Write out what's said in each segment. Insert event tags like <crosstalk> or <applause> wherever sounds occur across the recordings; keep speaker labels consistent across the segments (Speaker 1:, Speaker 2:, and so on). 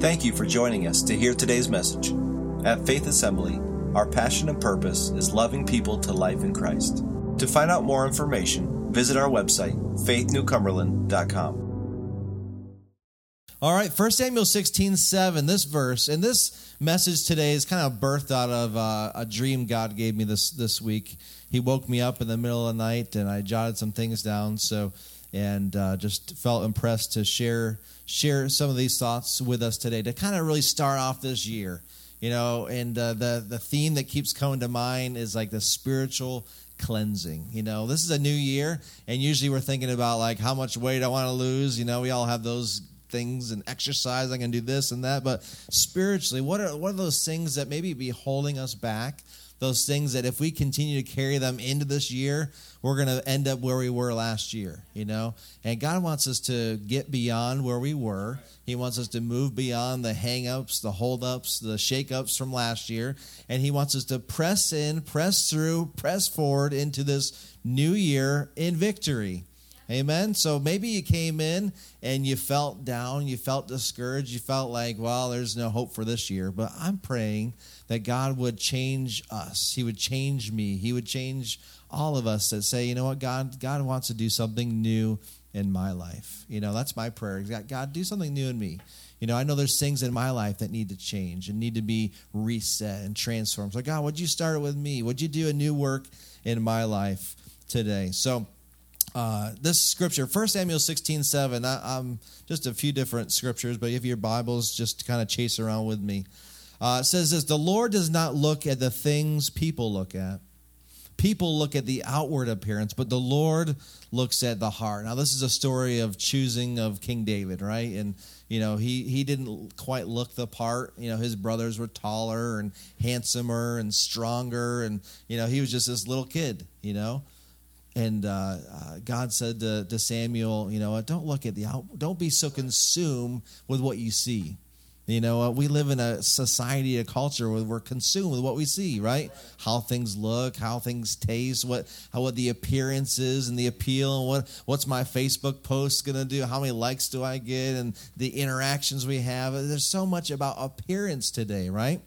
Speaker 1: Thank you for joining us to hear today's message. At Faith Assembly, our passion and purpose is loving people to life in Christ. To find out more information, visit our website, faithnewcumberland.com.
Speaker 2: All right, 1 Samuel 16, 7, this verse, and this message today is kind of birthed out of uh, a dream God gave me this, this week. He woke me up in the middle of the night, and I jotted some things down, so, and uh, just felt impressed to share, share some of these thoughts with us today to kind of really start off this year. You know, and uh, the, the theme that keeps coming to mind is like the spiritual cleansing. You know, this is a new year, and usually we're thinking about like how much weight I want to lose. You know, we all have those things and exercise. I can do this and that. But spiritually, what are what are those things that maybe be holding us back? Those things that if we continue to carry them into this year, we're going to end up where we were last year, you know? And God wants us to get beyond where we were. He wants us to move beyond the hang-ups, the hold-ups, the shake-ups from last year. And he wants us to press in, press through, press forward into this new year in victory. Amen. So maybe you came in and you felt down, you felt discouraged, you felt like, well, there's no hope for this year. But I'm praying that God would change us. He would change me. He would change all of us that say, you know what, God, God wants to do something new in my life. You know, that's my prayer. God, do something new in me. You know, I know there's things in my life that need to change and need to be reset and transformed. So, God, would you start with me? Would you do a new work in my life today? So, uh, this scripture, 1 Samuel 16, 7, I, am just a few different scriptures, but if your Bibles just kind of chase around with me. Uh, it says this The Lord does not look at the things people look at. People look at the outward appearance, but the Lord looks at the heart. Now, this is a story of choosing of King David, right? And, you know, he, he didn't quite look the part. You know, his brothers were taller and handsomer and stronger. And, you know, he was just this little kid, you know? And uh, uh, God said to, to, Samuel, you know, don't look at the out, don't be so consumed with what you see. You know, uh, we live in a society, a culture where we're consumed with what we see, right? How things look, how things taste, what how what the appearance is and the appeal, and what what's my Facebook post gonna do? How many likes do I get, and the interactions we have. There's so much about appearance today, right?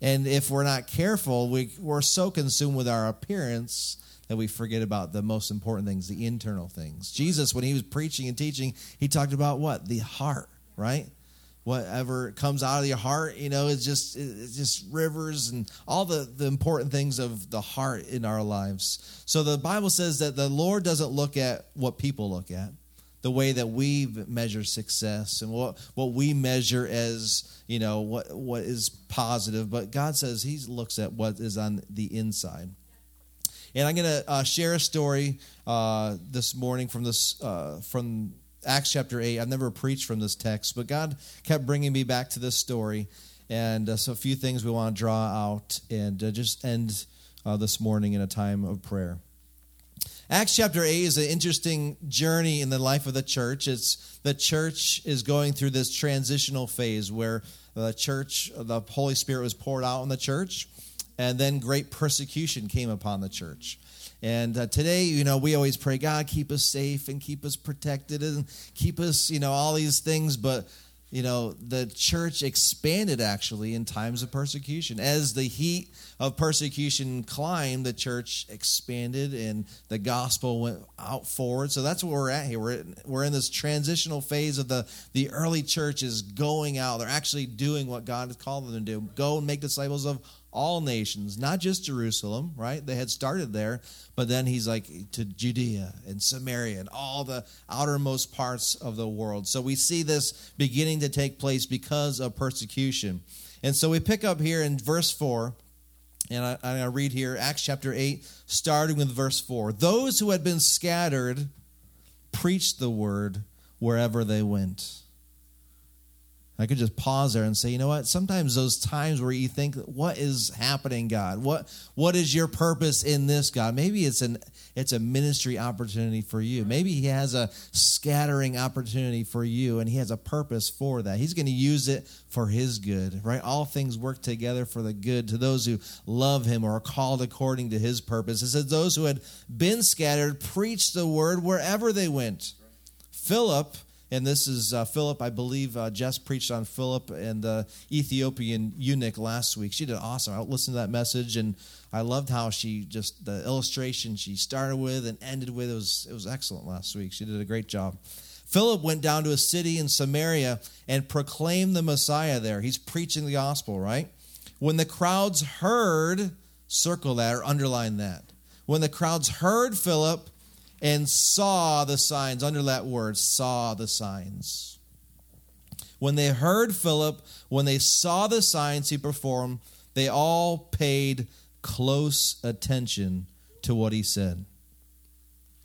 Speaker 2: And if we're not careful, we we're so consumed with our appearance that we forget about the most important things, the internal things. Jesus, when he was preaching and teaching, he talked about what? The heart, right? Whatever comes out of your heart, you know, it's just it's just rivers and all the, the important things of the heart in our lives. So the Bible says that the Lord doesn't look at what people look at, the way that we measure success and what, what we measure as, you know, what what is positive, but God says he looks at what is on the inside. And I'm going to uh, share a story uh, this morning from this uh, from Acts chapter eight. I've never preached from this text, but God kept bringing me back to this story, and uh, so a few things we want to draw out and uh, just end uh, this morning in a time of prayer. Acts chapter 8 is an interesting journey in the life of the church. It's the church is going through this transitional phase where the church, the Holy Spirit was poured out on the church and then great persecution came upon the church. And uh, today, you know, we always pray, God, keep us safe and keep us protected and keep us, you know, all these things. But, you know, the church expanded actually in times of persecution. As the heat of persecution climbed, the church expanded and the gospel went out forward. So that's where we're at here. We're, we're in this transitional phase of the, the early church is going out. They're actually doing what God has called them to do go and make disciples of all nations, not just Jerusalem, right? They had started there, but then he's like to Judea and Samaria and all the outermost parts of the world. So we see this beginning to take place because of persecution. And so we pick up here in verse 4, and I, I read here Acts chapter 8, starting with verse 4. Those who had been scattered preached the word wherever they went. I could just pause there and say, you know what? Sometimes those times where you think, what is happening, God? What what is your purpose in this, God? Maybe it's an it's a ministry opportunity for you. Maybe he has a scattering opportunity for you and he has a purpose for that. He's going to use it for his good, right? All things work together for the good to those who love him or are called according to his purpose. It says those who had been scattered preached the word wherever they went. Philip and this is uh, Philip. I believe uh, Jess preached on Philip and the Ethiopian eunuch last week. She did awesome. I listened to that message, and I loved how she just the illustration she started with and ended with. It was it was excellent last week. She did a great job. Philip went down to a city in Samaria and proclaimed the Messiah there. He's preaching the gospel, right? When the crowds heard, circle that or underline that. When the crowds heard Philip and saw the signs, under that word, saw the signs. When they heard Philip, when they saw the signs he performed, they all paid close attention to what he said.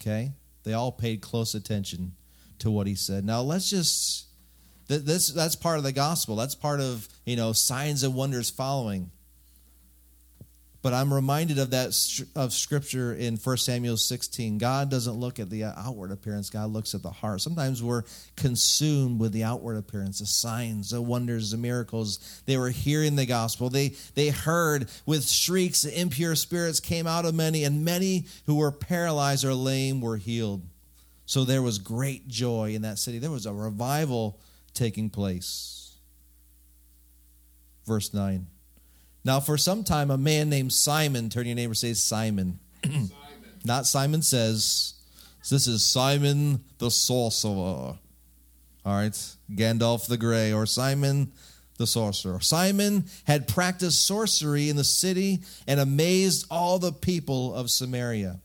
Speaker 2: Okay? They all paid close attention to what he said. Now let's just this that's part of the gospel. That's part of, you know, signs and wonders following. But I'm reminded of that of scripture in 1 Samuel 16. God doesn't look at the outward appearance, God looks at the heart. Sometimes we're consumed with the outward appearance, the signs, the wonders, the miracles. They were hearing the gospel. They they heard with shrieks the impure spirits came out of many and many who were paralyzed or lame were healed. So there was great joy in that city. There was a revival taking place. Verse 9. Now, for some time, a man named Simon, turn your neighbor, say Simon. Simon. <clears throat> Not Simon says. This is Simon the sorcerer. All right, Gandalf the Grey, or Simon the sorcerer. Simon had practiced sorcery in the city and amazed all the people of Samaria.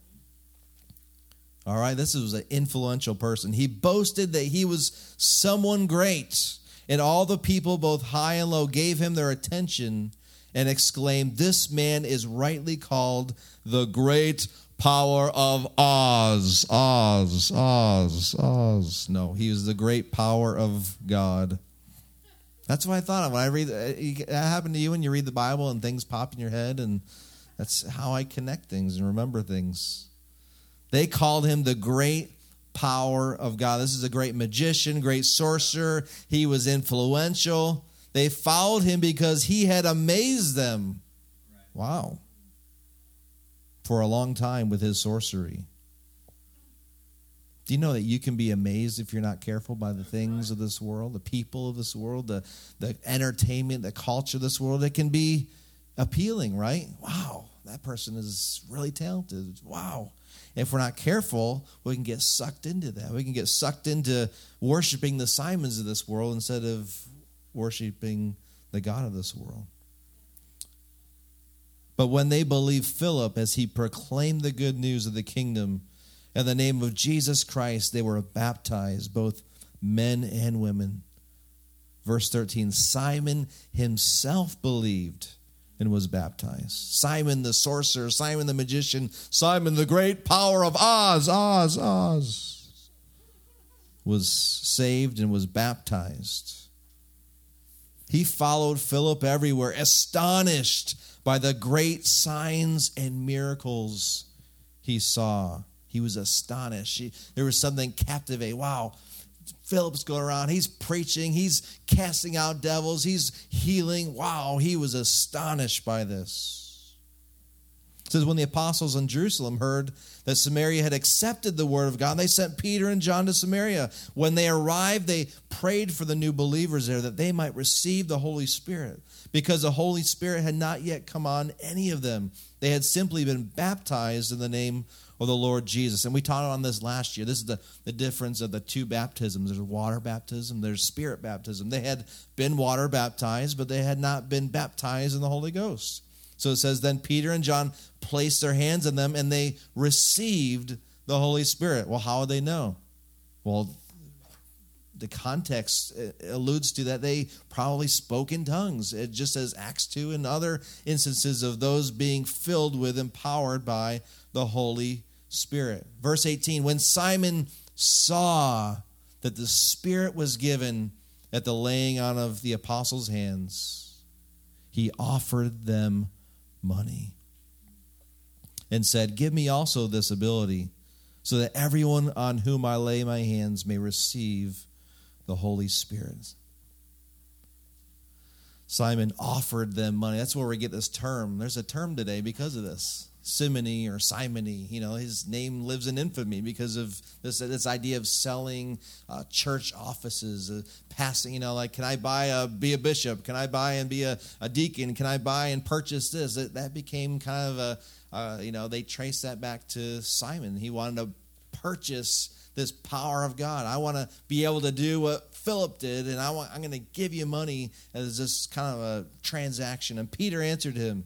Speaker 2: All right, this was an influential person. He boasted that he was someone great, and all the people, both high and low, gave him their attention and exclaimed, This man is rightly called the great power of Oz. Oz, Oz, Oz. No, he is the great power of God. That's what I thought of when I read. Uh, that happened to you when you read the Bible and things pop in your head, and that's how I connect things and remember things. They called him the great power of God. This is a great magician, great sorcerer. He was influential. They followed him because he had amazed them. Wow. For a long time with his sorcery. Do you know that you can be amazed if you're not careful by the things of this world, the people of this world, the, the entertainment, the culture of this world? It can be appealing, right? Wow, that person is really talented. Wow. If we're not careful, we can get sucked into that. We can get sucked into worshiping the Simons of this world instead of worshiping the God of this world. But when they believed Philip as he proclaimed the good news of the kingdom in the name of Jesus Christ, they were baptized, both men and women. Verse 13 Simon himself believed and was baptized. Simon the sorcerer, Simon the magician, Simon the great power of Oz, Oz, Oz, was saved and was baptized. He followed Philip everywhere, astonished by the great signs and miracles he saw. He was astonished. He, there was something captivating. Wow, Philip's going around. He's preaching. He's casting out devils. He's healing. Wow, he was astonished by this. It says when the apostles in Jerusalem heard that Samaria had accepted the word of God, they sent Peter and John to Samaria. When they arrived, they prayed for the new believers there that they might receive the Holy Spirit, because the Holy Spirit had not yet come on any of them. They had simply been baptized in the name of the Lord Jesus. And we taught on this last year. This is the, the difference of the two baptisms there's water baptism, there's spirit baptism. They had been water baptized, but they had not been baptized in the Holy Ghost. So it says, Then Peter and John placed their hands on them and they received the Holy Spirit. Well, how would they know? Well, the context uh, alludes to that they probably spoke in tongues. It just says Acts 2 and other instances of those being filled with, empowered by the Holy Spirit. Verse 18 When Simon saw that the Spirit was given at the laying on of the apostles' hands, he offered them money and said, Give me also this ability, so that everyone on whom I lay my hands may receive the Holy Spirit. Simon offered them money. That's where we get this term. There's a term today because of this. Simony or Simony. You know, his name lives in infamy because of this this idea of selling uh, church offices, uh, passing. You know, like can I buy a be a bishop? Can I buy and be a, a deacon? Can I buy and purchase this? That, that became kind of a uh, you know they traced that back to Simon. He wanted to purchase this power of God. I want to be able to do what Philip did, and I want, I'm going to give you money as this kind of a transaction. And Peter answered him,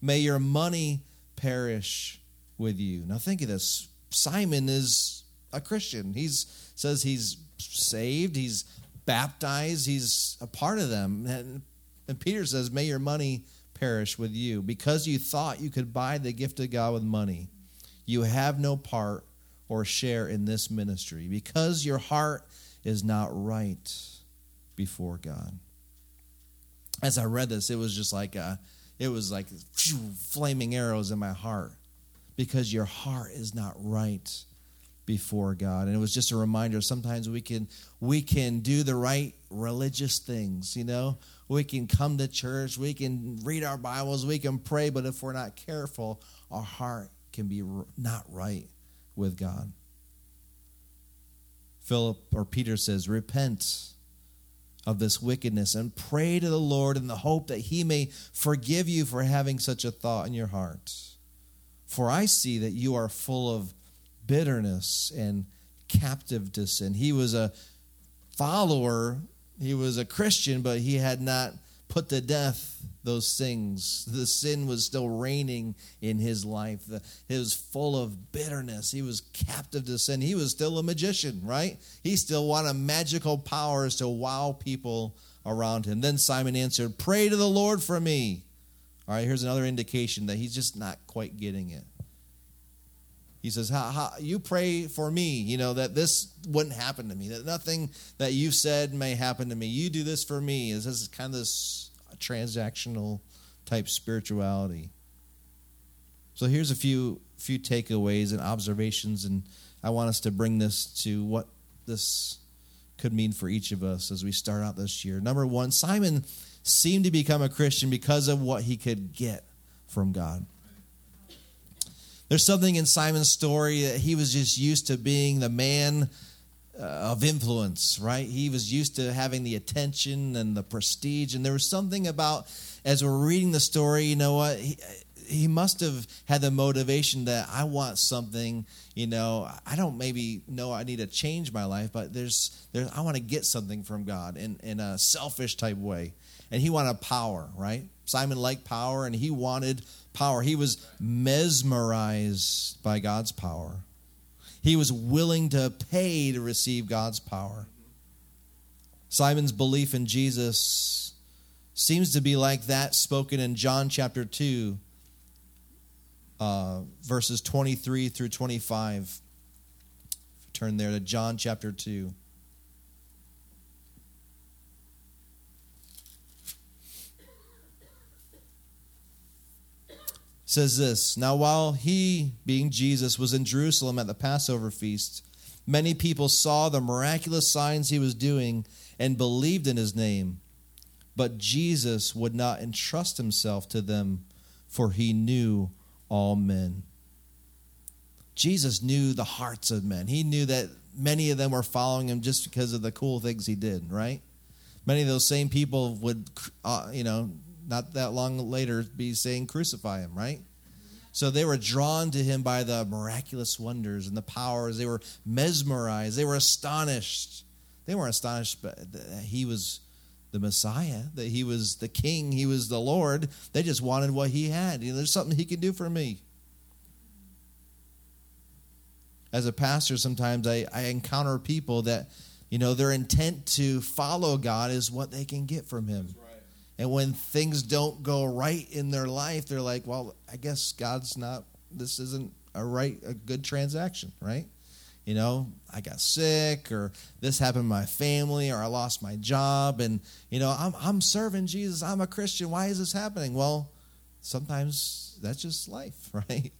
Speaker 2: May your money perish with you. Now think of this. Simon is a Christian. He says he's saved, he's baptized, he's a part of them. And, and Peter says, May your money perish with you because you thought you could buy the gift of God with money. You have no part or share in this ministry because your heart is not right before God. As I read this, it was just like a, it was like phew, flaming arrows in my heart because your heart is not right before God. And it was just a reminder sometimes we can we can do the right religious things, you know? We can come to church, we can read our Bibles, we can pray, but if we're not careful, our heart can be not right with God. Philip or Peter says, Repent of this wickedness and pray to the Lord in the hope that he may forgive you for having such a thought in your heart. For I see that you are full of bitterness and captive to sin. He was a follower, he was a Christian, but he had not put to death those things. The sin was still reigning in his life. He was full of bitterness. He was captive to sin. He was still a magician, right? He still wanted magical powers to wow people around him. Then Simon answered, Pray to the Lord for me. All right, here's another indication that he's just not quite getting it. He says, how, how, You pray for me, you know, that this wouldn't happen to me, that nothing that you've said may happen to me. You do this for me. This is kind of this transactional type spirituality. So here's a few few takeaways and observations, and I want us to bring this to what this could mean for each of us as we start out this year. Number one, Simon seemed to become a Christian because of what he could get from God. There's something in Simon's story that he was just used to being the man uh, of influence, right? He was used to having the attention and the prestige. And there was something about, as we're reading the story, you know what? He, he must have had the motivation that I want something, you know, I don't maybe know I need to change my life, but there's, there's I want to get something from God in, in a selfish type way. And he wanted power, right? Simon liked power and he wanted power. He was mesmerized by God's power. He was willing to pay to receive God's power. Simon's belief in Jesus seems to be like that spoken in John chapter 2, uh, verses 23 through 25. Turn there to John chapter 2. Says this Now, while he, being Jesus, was in Jerusalem at the Passover feast, many people saw the miraculous signs he was doing and believed in his name. But Jesus would not entrust himself to them, for he knew all men. Jesus knew the hearts of men. He knew that many of them were following him just because of the cool things he did, right? Many of those same people would, uh, you know, not that long later be saying, Crucify him, right? So they were drawn to him by the miraculous wonders and the powers. They were mesmerized. They were astonished. They weren't astonished that he was the Messiah, that he was the King, he was the Lord. They just wanted what he had. You know, there's something he can do for me. As a pastor, sometimes I, I encounter people that, you know, their intent to follow God is what they can get from him. And when things don't go right in their life, they're like, well, I guess God's not, this isn't a right, a good transaction, right? You know, I got sick, or this happened to my family, or I lost my job, and, you know, I'm, I'm serving Jesus. I'm a Christian. Why is this happening? Well, sometimes that's just life, <laughs> right?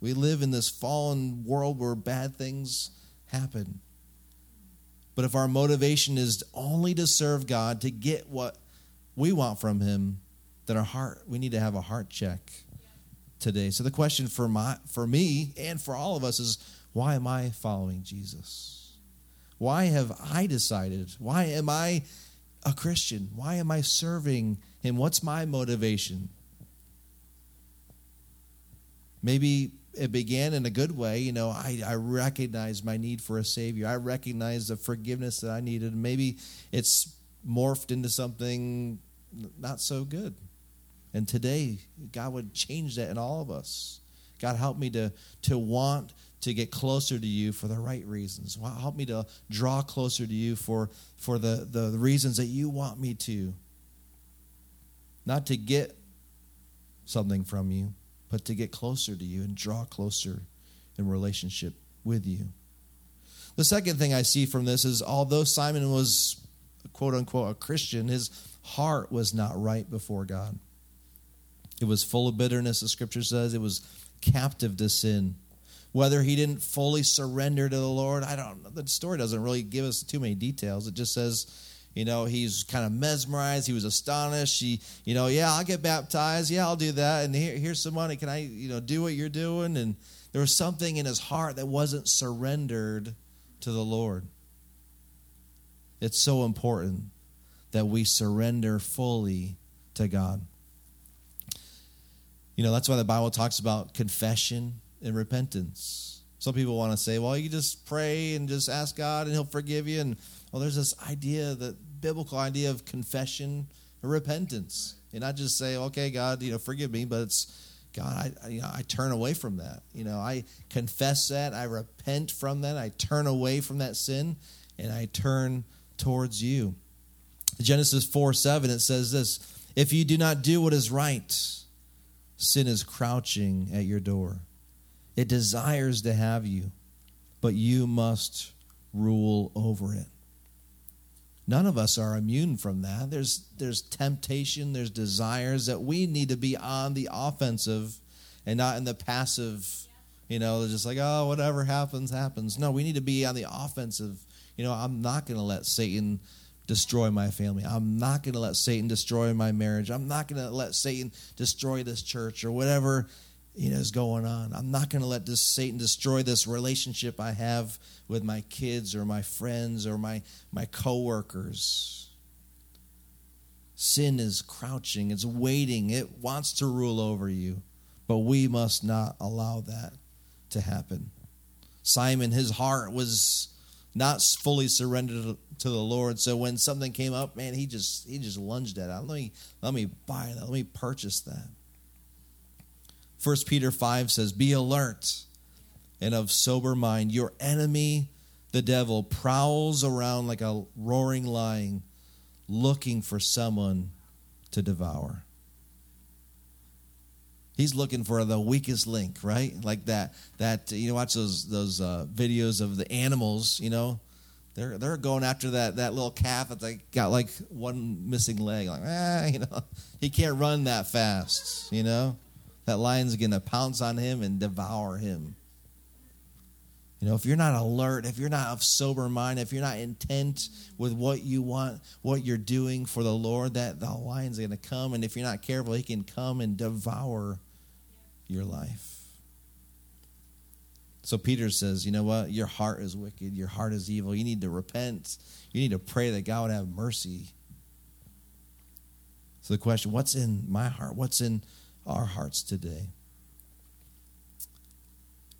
Speaker 2: We live in this fallen world where bad things happen. But if our motivation is only to serve God, to get what we want from him, then our heart, we need to have a heart check. today. So the question for my for me and for all of us is why am I following Jesus? Why have I decided? Why am I a Christian? Why am I serving him? What's my motivation? Maybe it began in a good way. You know, I, I recognize my need for a Savior. I recognize the forgiveness that I needed. Maybe it's morphed into something not so good. And today, God would change that in all of us. God, help me to, to want to get closer to you for the right reasons. Help me to draw closer to you for, for the, the reasons that you want me to. Not to get something from you, but to get closer to you and draw closer in relationship with you. The second thing I see from this is although Simon was, quote unquote, a Christian, his heart was not right before God. It was full of bitterness, the scripture says. It was captive to sin. Whether he didn't fully surrender to the Lord, I don't know. The story doesn't really give us too many details. It just says, you know, he's kind of mesmerized. He was astonished. He, you know, yeah, I'll get baptized. Yeah, I'll do that. And here, here's some money. Can I, you know, do what you're doing? And there was something in his heart that wasn't surrendered to the Lord. It's so important that we surrender fully to God. You know, that's why the Bible talks about confession and repentance. Some people want to say, well, you just pray and just ask God and He'll forgive you. And well, there's this idea, the biblical idea of confession and repentance. And not just say, okay, God, you know, forgive me, but it's, God, I, you know, I turn away from that. You know, I confess that, I repent from that, I turn away from that sin, and I turn towards you. Genesis 4 7, it says this If you do not do what is right, Sin is crouching at your door. It desires to have you, but you must rule over it. None of us are immune from that. There's, there's temptation, there's desires that we need to be on the offensive and not in the passive, you know, just like, oh, whatever happens, happens. No, we need to be on the offensive. You know, I'm not going to let Satan destroy my family. I'm not going to let Satan destroy my marriage. I'm not going to let Satan destroy this church or whatever you know is going on. I'm not going to let this Satan destroy this relationship I have with my kids or my friends or my my coworkers. Sin is crouching, it's waiting, it wants to rule over you, but we must not allow that to happen. Simon, his heart was not fully surrendered to the Lord. So when something came up, man, he just he just lunged at it. Let me let me buy that. Let me purchase that. First Peter five says, "Be alert and of sober mind. Your enemy, the devil, prowls around like a roaring lion, looking for someone to devour." He's looking for the weakest link, right? Like that. That you know, watch those those uh, videos of the animals. You know, they're they're going after that that little calf that they got like one missing leg. Like, ah, you know, <laughs> he can't run that fast. You know, that lion's going to pounce on him and devour him. You know, if you're not alert, if you're not of sober mind, if you're not intent with what you want, what you're doing for the Lord, that the lion's going to come, and if you're not careful, he can come and devour your life. So Peter says, you know what? Your heart is wicked. Your heart is evil. You need to repent. You need to pray that God would have mercy. So the question, what's in my heart? What's in our hearts today?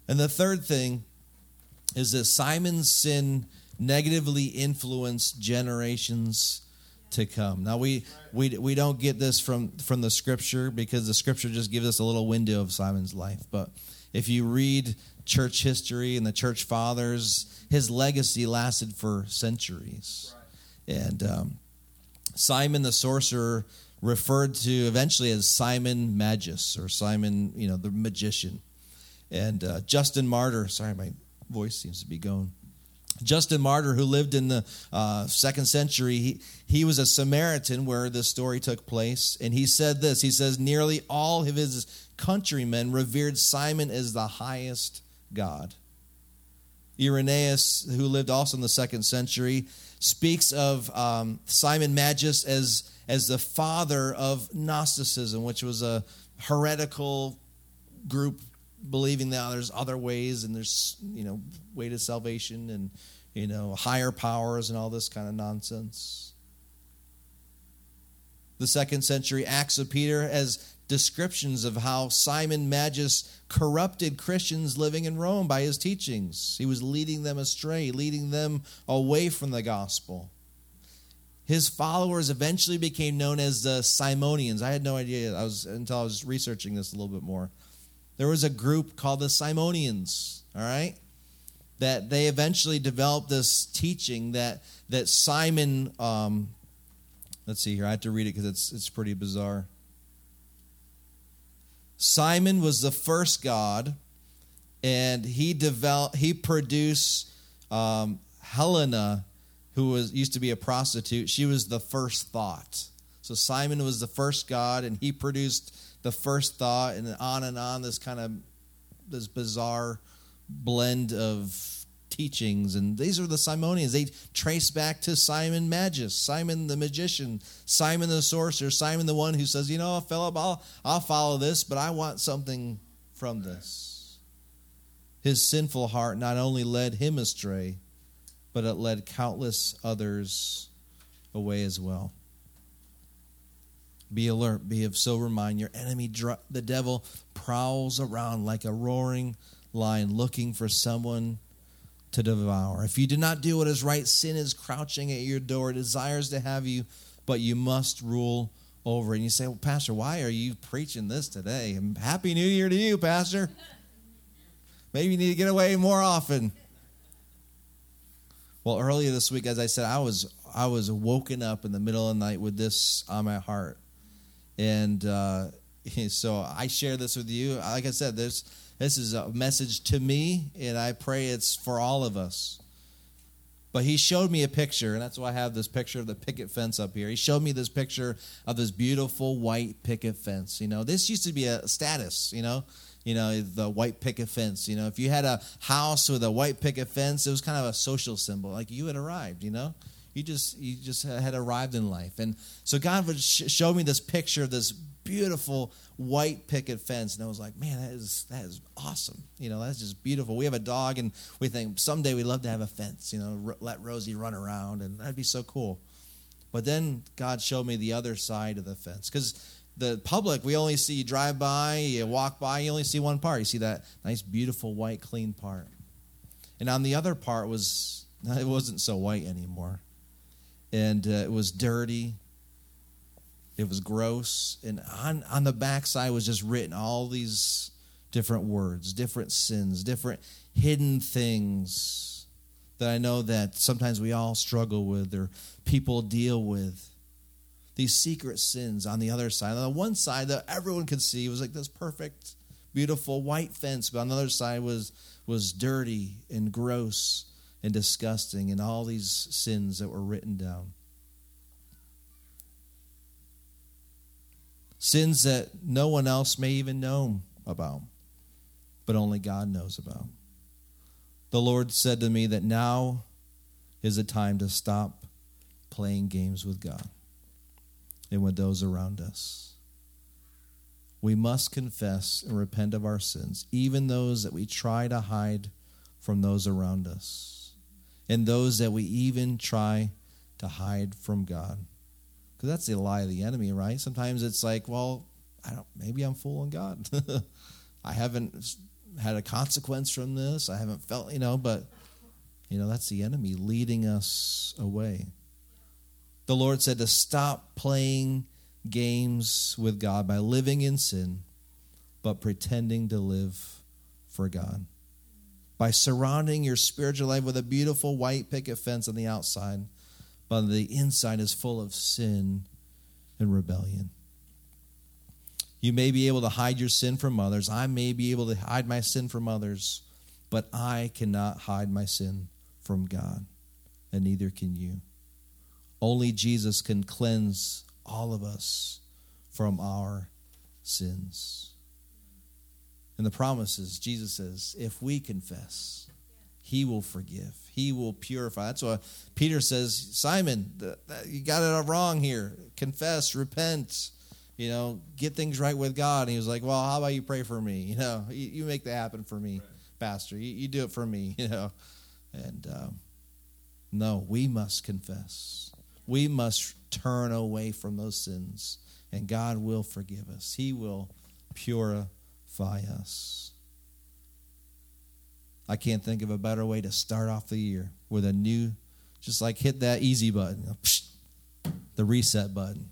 Speaker 2: And the third thing is that Simon's sin negatively influenced generations to come. Now we we we don't get this from from the scripture because the scripture just gives us a little window of Simon's life. But if you read church history and the church fathers, his legacy lasted for centuries. And um, Simon the sorcerer referred to eventually as Simon Magus or Simon, you know, the magician. And uh, Justin Martyr, sorry, my voice seems to be going. Justin Martyr, who lived in the uh, second century, he, he was a Samaritan where this story took place. And he said this He says, Nearly all of his countrymen revered Simon as the highest God. Irenaeus, who lived also in the second century, speaks of um, Simon Magus as, as the father of Gnosticism, which was a heretical group believing that there's other ways and there's you know way to salvation and you know higher powers and all this kind of nonsense. The second century acts of peter as descriptions of how simon magus corrupted christians living in rome by his teachings. He was leading them astray leading them away from the gospel. His followers eventually became known as the simonians. I had no idea. I was until i was researching this a little bit more there was a group called the Simonians, all right? That they eventually developed this teaching that that Simon um, let's see here, I have to read it because it's it's pretty bizarre. Simon was the first god, and he developed he produced um, Helena, who was used to be a prostitute. She was the first thought. So Simon was the first god, and he produced the first thought, and on and on. This kind of this bizarre blend of teachings, and these are the Simonians. They trace back to Simon Magus, Simon the magician, Simon the sorcerer, Simon the one who says, "You know, Philip, I'll I'll follow this, but I want something from this." His sinful heart not only led him astray, but it led countless others away as well. Be alert, be of sober mind. Your enemy, the devil, prowls around like a roaring lion looking for someone to devour. If you do not do what is right, sin is crouching at your door, desires to have you, but you must rule over. And you say, Well, Pastor, why are you preaching this today? Happy New Year to you, Pastor. Maybe you need to get away more often. Well, earlier this week, as I said, I was I was woken up in the middle of the night with this on my heart. And uh, <laughs> so I share this with you. Like I said, this this is a message to me, and I pray it's for all of us. But he showed me a picture, and that's why I have this picture of the picket fence up here. He showed me this picture of this beautiful white picket fence. You know, this used to be a status, you know, you know, the white picket fence. You know, if you had a house with a white picket fence, it was kind of a social symbol, like you had arrived, you know. You just you just had arrived in life, and so God would sh- show me this picture of this beautiful white picket fence, and I was like, man, that is that is awesome. You know, that's just beautiful. We have a dog, and we think someday we'd love to have a fence. You know, r- let Rosie run around, and that'd be so cool. But then God showed me the other side of the fence because the public we only see you drive by, you walk by, you only see one part. You see that nice, beautiful, white, clean part, and on the other part was <laughs> it wasn't so white anymore and uh, it was dirty. It was gross, and on on the backside was just written all these different words, different sins, different hidden things that I know that sometimes we all struggle with or people deal with. These secret sins on the other side. On the one side that everyone could see was like this perfect, beautiful white fence, but on the other side was was dirty and gross and disgusting and all these sins that were written down. Sins that no one else may even know about, but only God knows about. The Lord said to me that now is a time to stop playing games with God and with those around us. We must confess and repent of our sins, even those that we try to hide from those around us and those that we even try to hide from God. Because that's the lie of the enemy, right? Sometimes it's like, well, I don't. Maybe I'm fooling God. <laughs> I haven't had a consequence from this. I haven't felt, you know, but you know that's the enemy leading us away. The Lord said to stop playing games with God by living in sin, but pretending to live for God by surrounding your spiritual life with a beautiful white picket fence on the outside, but the inside is full of sin and rebellion. You may be able to hide your sin from others. I may be able to hide my sin from others, but I cannot hide my sin from God, and neither can you. Only Jesus can cleanse all of us from our sins. And the promise is, Jesus says, if we confess, he will forgive. He will purify. That's why Peter says, Simon, you got it all wrong here. Confess, repent, you know, get things right with God. And he was like, well, how about you pray for me? You know, you, you make that happen for me, right. Pastor. You, you, do it for me, <laughs> you know. And um, no, we must confess. We must turn away from those sins, and God will forgive us. He will purify us. I can't think of a better way to start off the year with a new, just like hit that easy button, the reset button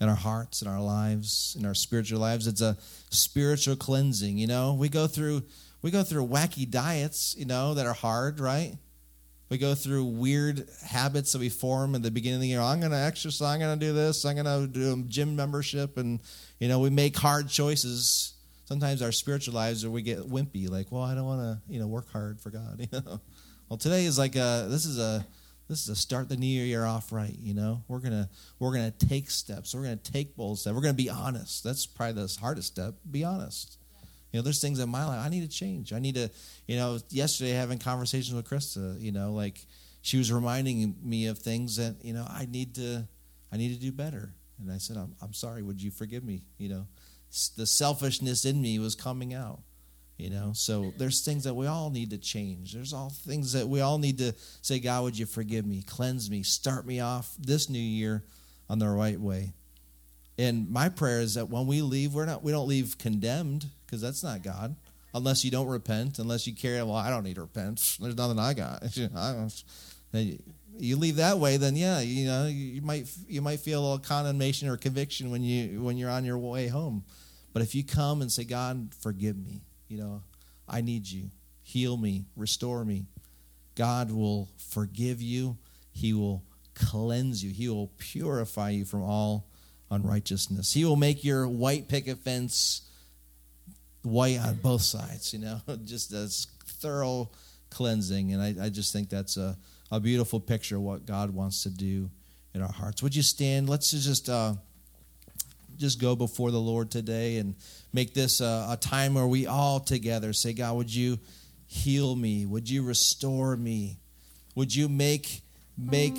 Speaker 2: in our hearts, in our lives, in our spiritual lives. It's a spiritual cleansing. You know, we go through we go through wacky diets, you know, that are hard, right? We go through weird habits that we form in the beginning of the year. I'm going to exercise. I'm going to do this. I'm going to do a gym membership, and you know, we make hard choices. Sometimes our spiritual lives, or we get wimpy, like, well, I don't want to, you know, work hard for God. <laughs> You know, well, today is like a this is a this is a start the new year off right you know? We're gonna we're gonna take steps. We're gonna take bold steps. We're gonna be honest. That's probably the hardest step be honest. You know there's things in my life i need to change. I need to you know yesterday having conversations with krista you know like she was reminding me of things that you know i need to i need to do better. And i said i'm, I'm sorry would you forgive me? You know the selfishness in me was coming out you know? So there's things that we all need to change. There's all things that we all need to say god would you forgive me? Cleanse me? Start me off this new year on the right way. And my prayer is that when we leave we're not we don't leave condemned because that's not god. Unless you don't repent unless you carry well i don't need to repent. There's nothing i got <laughs> you leave that way then yeah you know you might you might feel a little condemnation or conviction when you when you're on your way home but if you come and say god forgive me you know, I need you. Heal me, restore me. God will forgive you. He will cleanse you. He will purify you from all unrighteousness. He will make your white picket fence white on both sides, you know, <laughs> just as thorough cleansing. And I, I just think that's a, a beautiful picture of what God wants to do in our hearts. Would you stand? Let's just uh, just go before the Lord today and make this a, a time where we all together say, God, would you heal me? Would you restore me? Would you make make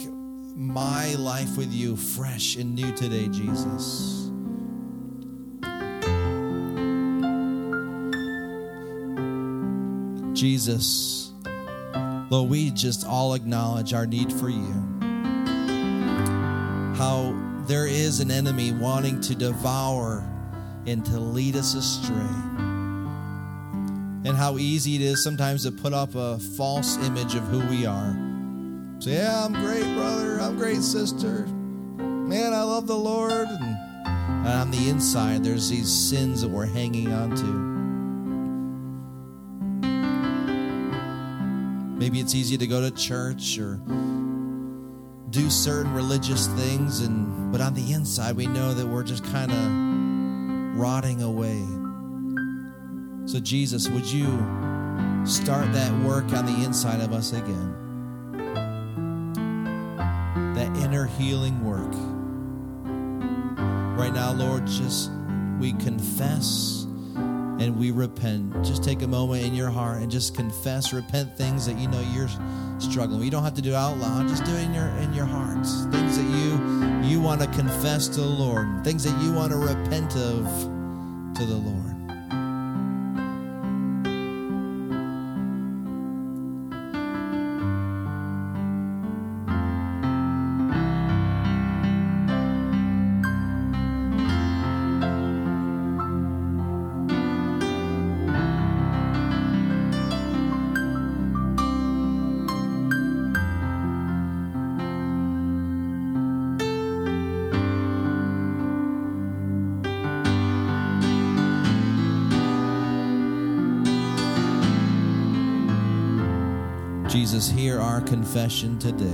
Speaker 2: my life with you fresh and new today, Jesus? Jesus, Lord, we just all acknowledge our need for you. How there is an enemy wanting to devour and to lead us astray. And how easy it is sometimes to put up a false image of who we are. Say, yeah, I'm great, brother. I'm great, sister. Man, I love the Lord. And, on the inside, there's these sins that we're hanging on to. Maybe it's easy to go to church or do certain religious things and but on the inside we know that we're just kind of rotting away. So jesus would you start that work on the inside of us again? That inner healing work. Right now lord just we confess and we repent. Just take a moment in your heart and just confess, repent things that you know you're struggling. You don't have to do it out loud. Just do it in your in your hearts. Things that you you want to confess to the Lord. Things that you want to repent of to the Lord. Jesus, hear our confession today.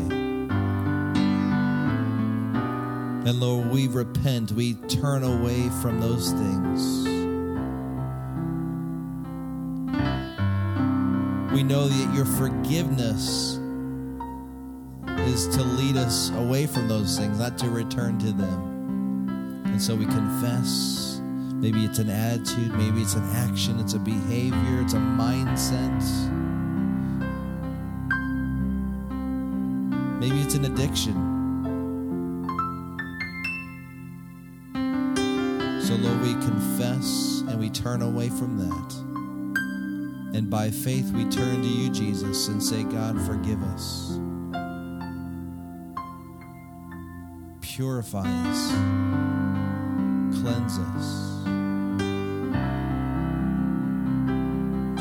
Speaker 2: And Lord, we repent, we turn away from those things. We know that your forgiveness is to lead us away from those things, not to return to them. And so we confess. Maybe it's an attitude, maybe it's an action, it's a behavior, it's a mindset. Maybe it's an addiction. So, Lord, we confess and we turn away from that. And by faith, we turn to you, Jesus, and say, God, forgive us. Purify us. Cleanse us.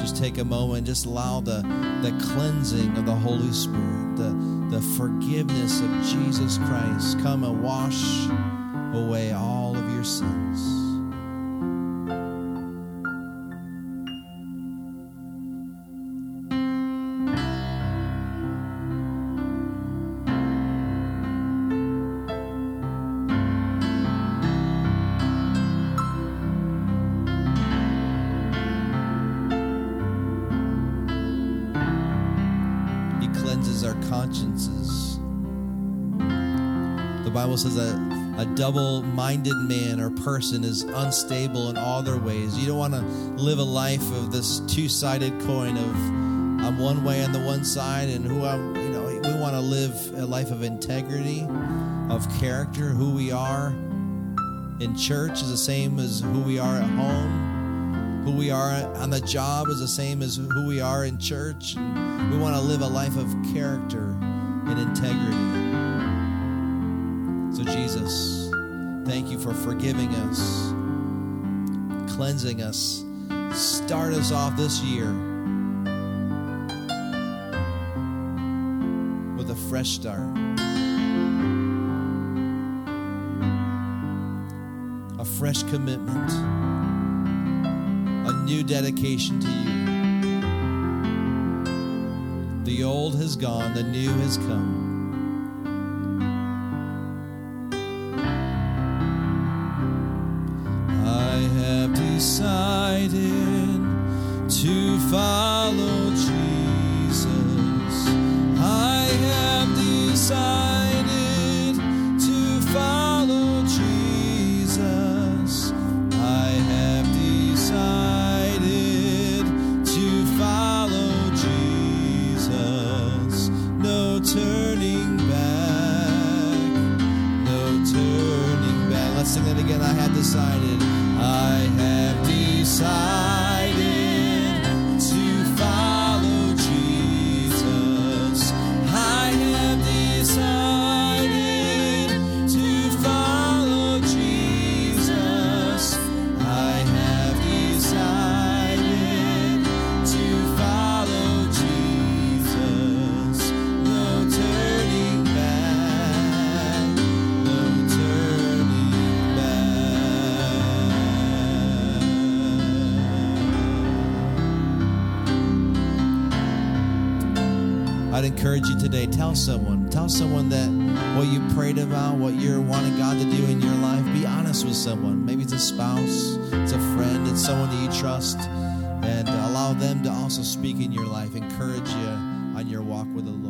Speaker 2: Just take a moment, just allow the, the cleansing of the Holy Spirit, the, forgiveness of Jesus Christ come and wash away all of your sins. Double minded man or person is unstable in all their ways. You don't want to live a life of this two sided coin of I'm one way on the one side and who I'm, you know, we want to live a life of integrity, of character, who we are in church is the same as who we are at home. Who we are on the job is the same as who we are in church. We want to live a life of character and integrity. So, Jesus, thank you for forgiving us, cleansing us. Start us off this year with a fresh start. A fresh commitment, a new dedication to you. The old has gone, the new has come. Sing that again. I have decided. I have decided tell someone, tell someone that what you prayed about, what you're wanting God to do in your life, be honest with someone. Maybe it's a spouse, it's a friend, it's someone that you trust, and allow them to also speak in your life, encourage you on your walk with the Lord.